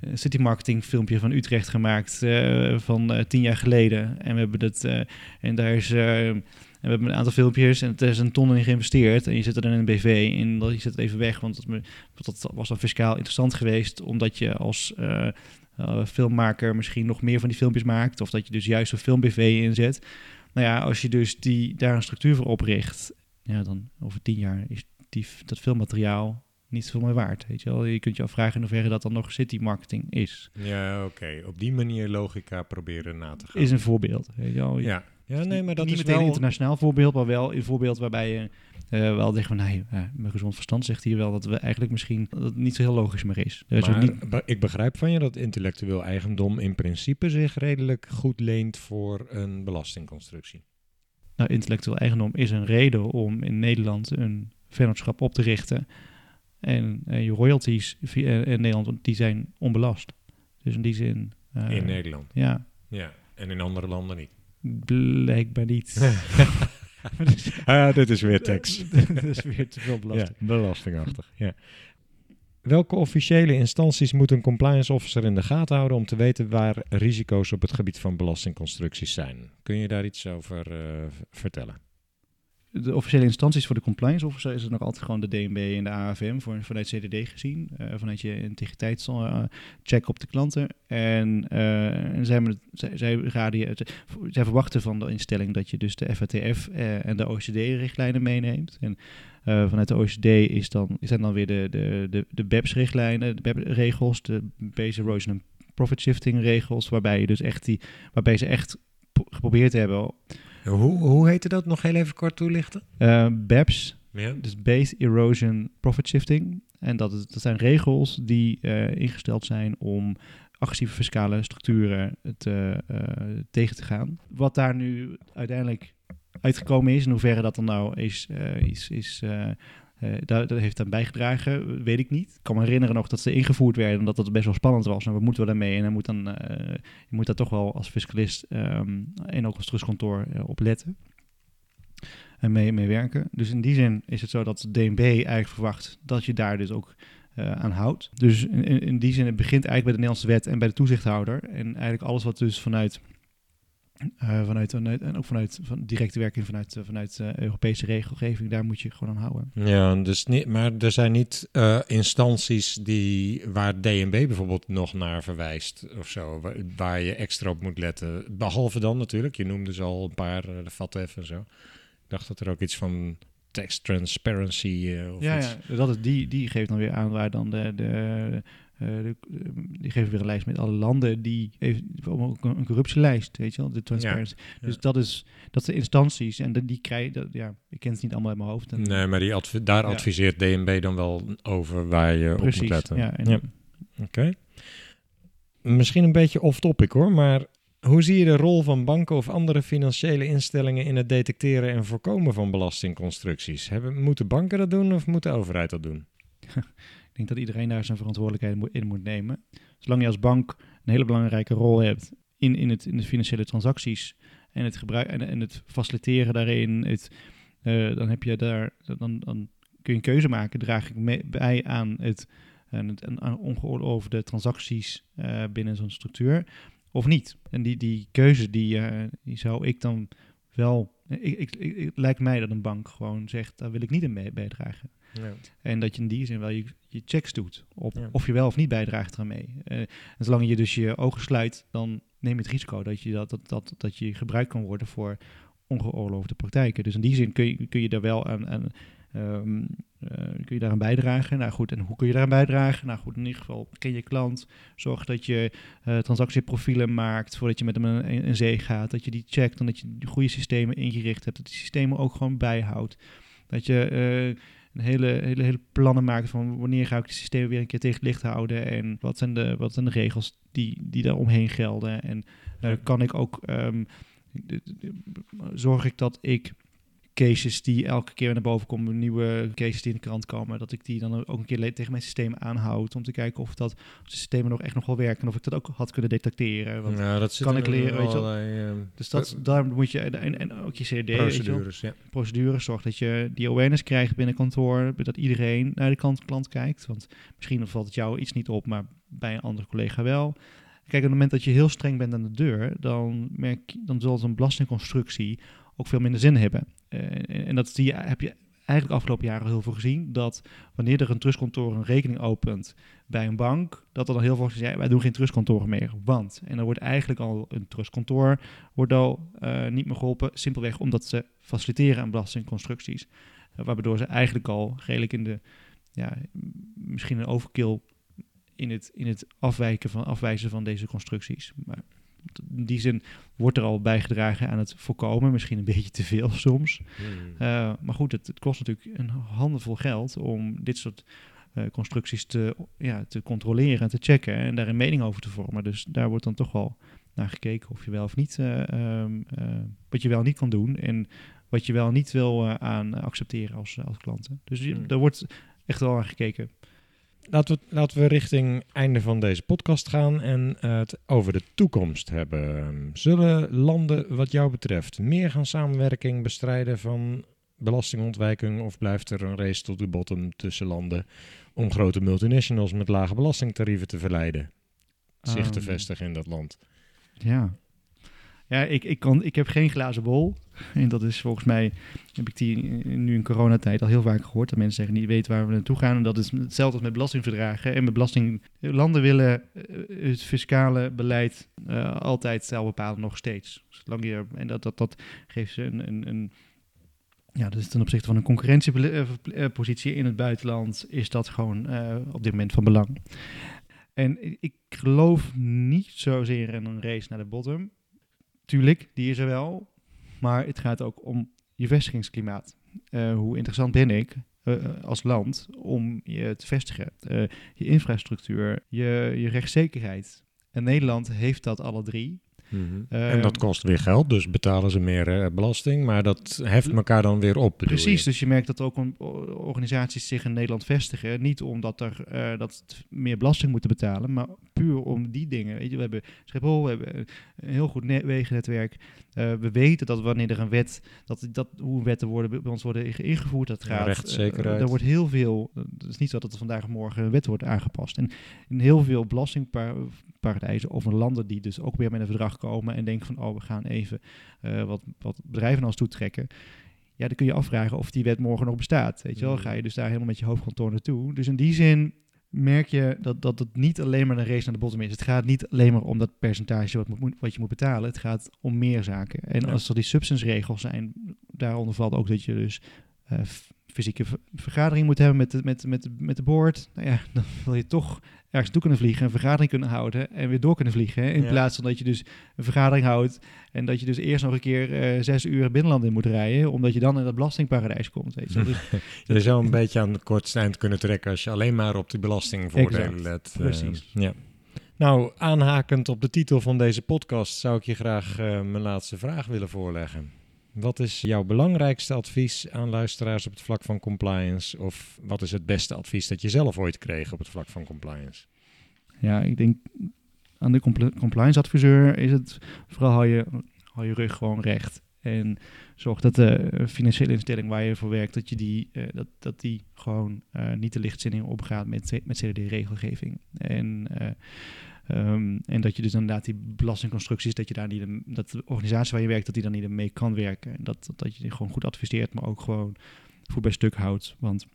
een, city marketing filmpje van Utrecht gemaakt eh, van eh, tien jaar geleden. En we hebben dat, eh, en daar is, eh, en we hebben een aantal filmpjes en er is een ton in geïnvesteerd. En je zit er in een BV en dat- je zet het even weg, want dat, dat was dan fiscaal interessant geweest, omdat je als eh, filmmaker misschien nog meer van die filmpjes maakt. Of dat je dus juist een film-BV inzet. Nou ja, als je dus die, daar een structuur voor opricht, ja, dan over tien jaar is die, dat filmmateriaal niet zoveel meer waard. Weet je, wel? je kunt je afvragen in hoeverre dat dan nog city marketing is. Ja, oké. Op die manier logica proberen na te gaan. Is een voorbeeld. Weet je wel? ja. Ja, nee, maar dat niet is meteen wel... een internationaal voorbeeld, maar wel een voorbeeld waarbij je eh, wel zegt van, nee, eh, mijn gezond verstand zegt hier wel dat we eigenlijk misschien dat het niet zo heel logisch meer is. Maar niet, be- ik begrijp van je dat intellectueel eigendom in principe zich redelijk goed leent voor een belastingconstructie. nou, intellectueel eigendom is een reden om in Nederland een vennootschap op te richten. En eh, je royalties via, in Nederland, die zijn onbelast. Dus in die zin, in Nederland. ja, Ja, en in andere landen niet. Blijkbaar niet. ah, dit is weer tekst. dat is weer te veel belasting. Ja, belastingachtig. Ja. Welke officiële instanties moet een compliance officer in de gaten houden om te weten waar risico's op het gebied van belastingconstructies zijn? Kun je daar iets over eh, vertellen? De officiële instanties voor de compliance officer is het nog altijd gewoon de DNB en de AFM voor, vanuit CDD gezien. eh, vanuit je integriteitscheck op de klanten. En, eh, en zij, raden zij verwachten van de instelling dat je dus de FATF eh, en de OECD-richtlijnen meeneemt. En eh, vanuit de OECD is dan, zijn dan weer de, de, de, de BEPS-richtlijnen, de BEPS-regels, de Base Erosion and Profit Shifting regels, waarbij je dus echt die, waarbij ze echt geprobeerd hebben Hoe, hoe heette dat? Nog heel even kort toelichten. eh, BEPS, Ja. dus Base Erosion Profit Shifting. En dat, is, dat zijn regels die eh, ingesteld zijn om agressieve fiscale structuren te, eh, tegen te gaan. Wat daar nu uiteindelijk uitgekomen is, in hoeverre dat dan nou is, is, is eh, daar, dat heeft aan bijgedragen, weet ik niet. Ik kan me herinneren nog dat ze ingevoerd werden en dat best wel spannend was. Nou, wat moeten we daarmee? En dan moet dan, eh, je moet daar toch wel als fiscalist ehm, en ook als trustkantoor eh, op letten en mee, werken. Dus in die zin is het zo dat de DNB eigenlijk verwacht dat je daar dus ook aan houdt. Dus in- in die zin, het begint eigenlijk bij de Nederlandse wet en bij de toezichthouder. En eigenlijk alles wat dus vanuit Uh, vanuit, vanuit, en ook vanuit van directe werking vanuit, vanuit uh, Europese regelgeving, daar moet je gewoon aan houden. Ja, dus niet, maar er zijn niet uh, instanties die, waar DNB bijvoorbeeld nog naar verwijst of zo, waar, waar, je extra op moet letten. Behalve dan natuurlijk, je noemde ze al een paar, de FATF en zo. Ik dacht dat er ook iets van tax transparency of ja, iets... ja, dat is die, die geeft dan weer aan waar dan de, de de, die geven weer een lijst met alle landen die even ook een, corruptielijst, weet je wel, de transparency. Ja, dus dat is dat de instanties en de, die krijgen, dat, ja, ik ken het niet allemaal uit mijn hoofd. En, nee, maar die adv daar ja. adviseert DNB dan wel over waar je Precies, op moet letten. Ja, ja. Oké. Okay. Misschien een beetje off-topic hoor, maar hoe zie je de rol van banken of andere financiële instellingen in het detecteren en voorkomen van belastingconstructies? Hebben, moeten banken dat doen of moet de overheid dat doen? Ik denk dat iedereen daar zijn verantwoordelijkheid in moet nemen. Zolang je als bank een hele belangrijke rol hebt in, in, het, in de financiële transacties en het, gebruik, en, en het faciliteren daarin, het, uh, dan, heb je daar, dan, dan kun je een keuze maken. Draag ik mee, bij aan het, aan het aan ongeoorloofde transacties uh, binnen zo'n structuur of niet? En die, die keuze die, uh, die zou ik dan wel. Ik, ik, het lijkt mij dat een bank gewoon zegt: daar wil ik niet in bijdragen. Ja. En dat je in die zin wel je, je checks doet op of je wel of niet bijdraagt eraan mee. Uh, en zolang je dus je ogen sluit, dan neem je het risico dat je, dat, dat, dat, dat je gebruikt kan worden voor ongeoorloofde praktijken. Dus in die zin kun je, kun je daar wel aan, aan um, uh, kun je daaraan bijdragen? Nou goed, en hoe kun je daaraan bijdragen? Nou goed, in ieder geval ken je klant. Zorg dat je uh, transactieprofielen maakt voordat je met hem in, in zee gaat. Dat je die checkt en dat je de goede systemen ingericht hebt. Dat die systemen ook gewoon bijhoudt. Dat je uh, een hele, hele, hele plannen maken van wanneer ga ik het systeem weer een keer tegen het licht houden en wat zijn de, wat zijn de regels die, die daar omheen gelden. En uh, kan ik ook, um, zorg ik dat ik cases die elke keer naar boven komen, nieuwe cases die in de krant komen, dat ik die dan ook een keer tegen mijn systeem aanhoud om te kijken of dat of de systemen nog echt nog wel werken of ik dat ook had kunnen detecteren. Want ja, dat kan ik leren, weet je allerlei, uh, Dus dat, daar moet je en, en ook je CRD, procedures, je ja. procedures, zorg dat je die awareness krijgt binnen kantoor, dat iedereen naar de klant, klant kijkt, want misschien valt het jou iets niet op, maar bij een andere collega wel. Kijk, op het moment dat je heel streng bent aan de deur, dan merk dan zal zo'n belastingconstructie ook veel minder zin hebben. Uh, en dat zie je, heb je eigenlijk afgelopen jaren heel veel gezien. Dat wanneer er een trustkantoor een rekening opent bij een bank, dat er dan heel veel zeggen, wij doen geen trustkantoren meer. Want, en dan wordt eigenlijk al een trustkantoor wordt al uh, niet meer geholpen, simpelweg omdat ze faciliteren aan belastingconstructies. Uh, waardoor ze eigenlijk al redelijk in de, ja, misschien een overkill in het, in het afwijken van, afwijzen van deze constructies. Maar in die zin wordt er al bijgedragen aan het voorkomen. Misschien een beetje te veel soms. Hmm. Uh, maar goed, het, het, kost natuurlijk een handenvol geld om dit soort uh, constructies te, ja, te controleren en te checken en daar een mening over te vormen. Dus daar wordt dan toch wel naar gekeken of je wel of niet, uh, um, wat je wel niet kan doen en wat je wel niet wil aan accepteren als, als klanten. Dus hmm. daar wordt echt wel aan gekeken. Laten we, laten we richting einde van deze podcast gaan en het over de toekomst hebben. Zullen landen wat jou betreft meer gaan samenwerking bestrijden van belastingontwijking of blijft er een race tot de bottom tussen landen om grote multinationals met lage belastingtarieven te verleiden zich te ehm, vestigen in dat land? Ja, ja, ik, ik, kan, ik heb geen glazen bol. En dat is volgens mij, heb ik die nu in coronatijd al heel vaak gehoord. Dat mensen zeggen niet weten waar we naartoe gaan. En dat is hetzelfde als met belastingverdragen. En met belasting, landen willen eh, het fiscale beleid uh, altijd zelf bepalen, nog steeds. Zolang je, en dat, dat, dat geeft ze een, een, een ja, dus ten opzichte van een concurrentiepositie in het buitenland is dat gewoon op dit moment van belang. En ik geloof niet zozeer in een race naar de bottom. Tuurlijk, die is er wel. Maar het gaat ook om je vestigingsklimaat. Uh, hoe interessant ben ik uh, als land om je te vestigen? Je infrastructuur, je, je rechtszekerheid. En Nederland heeft dat alle drie. Mm en dat kost weer geld, dus betalen ze meer uh, belasting, maar dat heft elkaar dan weer op. Precies, dus je merkt dat ook organisaties zich in Nederland vestigen. Niet omdat er uh, dat meer belasting moeten betalen, maar puur om die dingen. Weet je, we hebben Schiphol, we hebben een heel goed wegennetwerk. Uh, we weten dat wanneer er een wet, dat, dat hoe wetten worden bij ons worden ingevoerd, dat gaat. Rechtszekerheid. er wordt heel veel. Het is niet zo dat er vandaag of morgen een wet wordt aangepast. En in heel veel belasting belastingparadijzen of landen die dus ook weer met een verdrag komen en denken van oh, we gaan even uh, wat, wat bedrijven naar ons toetrekken. Ja, dan kun je afvragen of die wet morgen nog bestaat. Weet je wel, mm. ga je dus daar helemaal met je hoofdkantoor naartoe. Dus in die zin merk je dat, dat het niet alleen maar een race naar de bottom is. Het gaat niet alleen maar om dat percentage wat, moet, wat je moet betalen. Het gaat om meer zaken. En als er die substance regels zijn, daaronder valt ook dat je dus uh, fysieke vergadering moet hebben met de, met, met, met de board. Nou ja, dan wil je toch ergens toe kunnen vliegen, een vergadering kunnen houden en weer door kunnen vliegen. Hè? In plaats van dat je dus een vergadering houdt en dat je dus eerst nog een keer uh, zes uur binnenland in moet rijden, omdat je dan in dat belastingparadijs komt. Weet je. Dus, je zou een beetje aan het kortste eind kunnen trekken als je alleen maar op die belastingvoordelen let. Uh, Precies. ja. Nou, aanhakend op de titel van deze podcast zou ik je graag uh, mijn laatste vraag willen voorleggen. Wat is jouw belangrijkste advies aan luisteraars op het vlak van compliance? Of wat is het beste advies dat je zelf ooit kreeg op het vlak van compliance? Ja, ik denk aan de compliance adviseur is het vooral hou je, hou je rug gewoon recht. En zorg dat de financiële instelling waar je voor werkt, dat, je die, uh, dat, dat die gewoon uh, niet de lichtzinning opgaat met, met CDD-regelgeving. En Um, en dat je dus inderdaad die belastingconstructies, dat je daar niet, dat de organisatie waar je werkt, dat die dan niet mee kan werken. En dat, dat je die gewoon goed adviseert, maar ook gewoon voor bij stuk houdt. Want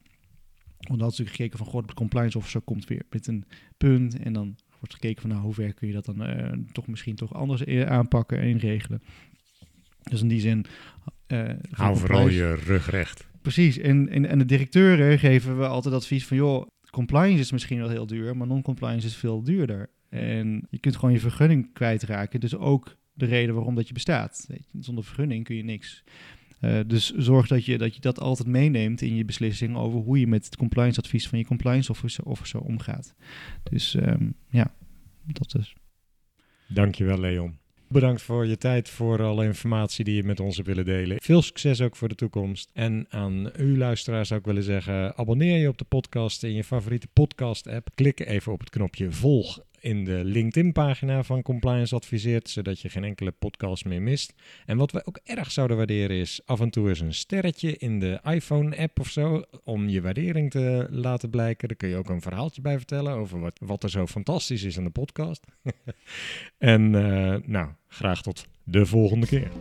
is natuurlijk gekeken van, god, de compliance officer komt weer met een punt. En dan wordt gekeken van, nou, hoe ver kun je dat dan uh, toch misschien toch anders aanpakken en regelen. Dus in die zin... Uh, Hou vooral je rug recht. Precies. En, en, en de directeuren geven we altijd advies van, joh, compliance is misschien wel heel duur, maar non-compliance is veel duurder. En je kunt gewoon je vergunning kwijtraken. Dus ook de reden waarom dat je bestaat. Weet je, zonder vergunning kun je niks. Uh, dus zorg dat je, dat je dat altijd meeneemt in je beslissing over hoe je met het compliance advies van je compliance officer, officer omgaat. Dus um, ja, dat is. Dankjewel Leon. Bedankt voor je tijd, voor alle informatie die je met ons hebt willen delen. Veel succes ook voor de toekomst. En aan u luisteraars zou ik willen zeggen, abonneer je op de podcast in je favoriete podcast app. Klik even op het knopje volg in de LinkedIn-pagina van Compliance Adviseert, zodat je geen enkele podcast meer mist. En wat we ook erg zouden waarderen is af en toe eens een sterretje in de iPhone-app of zo, om je waardering te laten blijken. Daar kun je ook een verhaaltje bij vertellen over wat, wat er zo fantastisch is aan de podcast. en uh, nou, graag tot de volgende keer.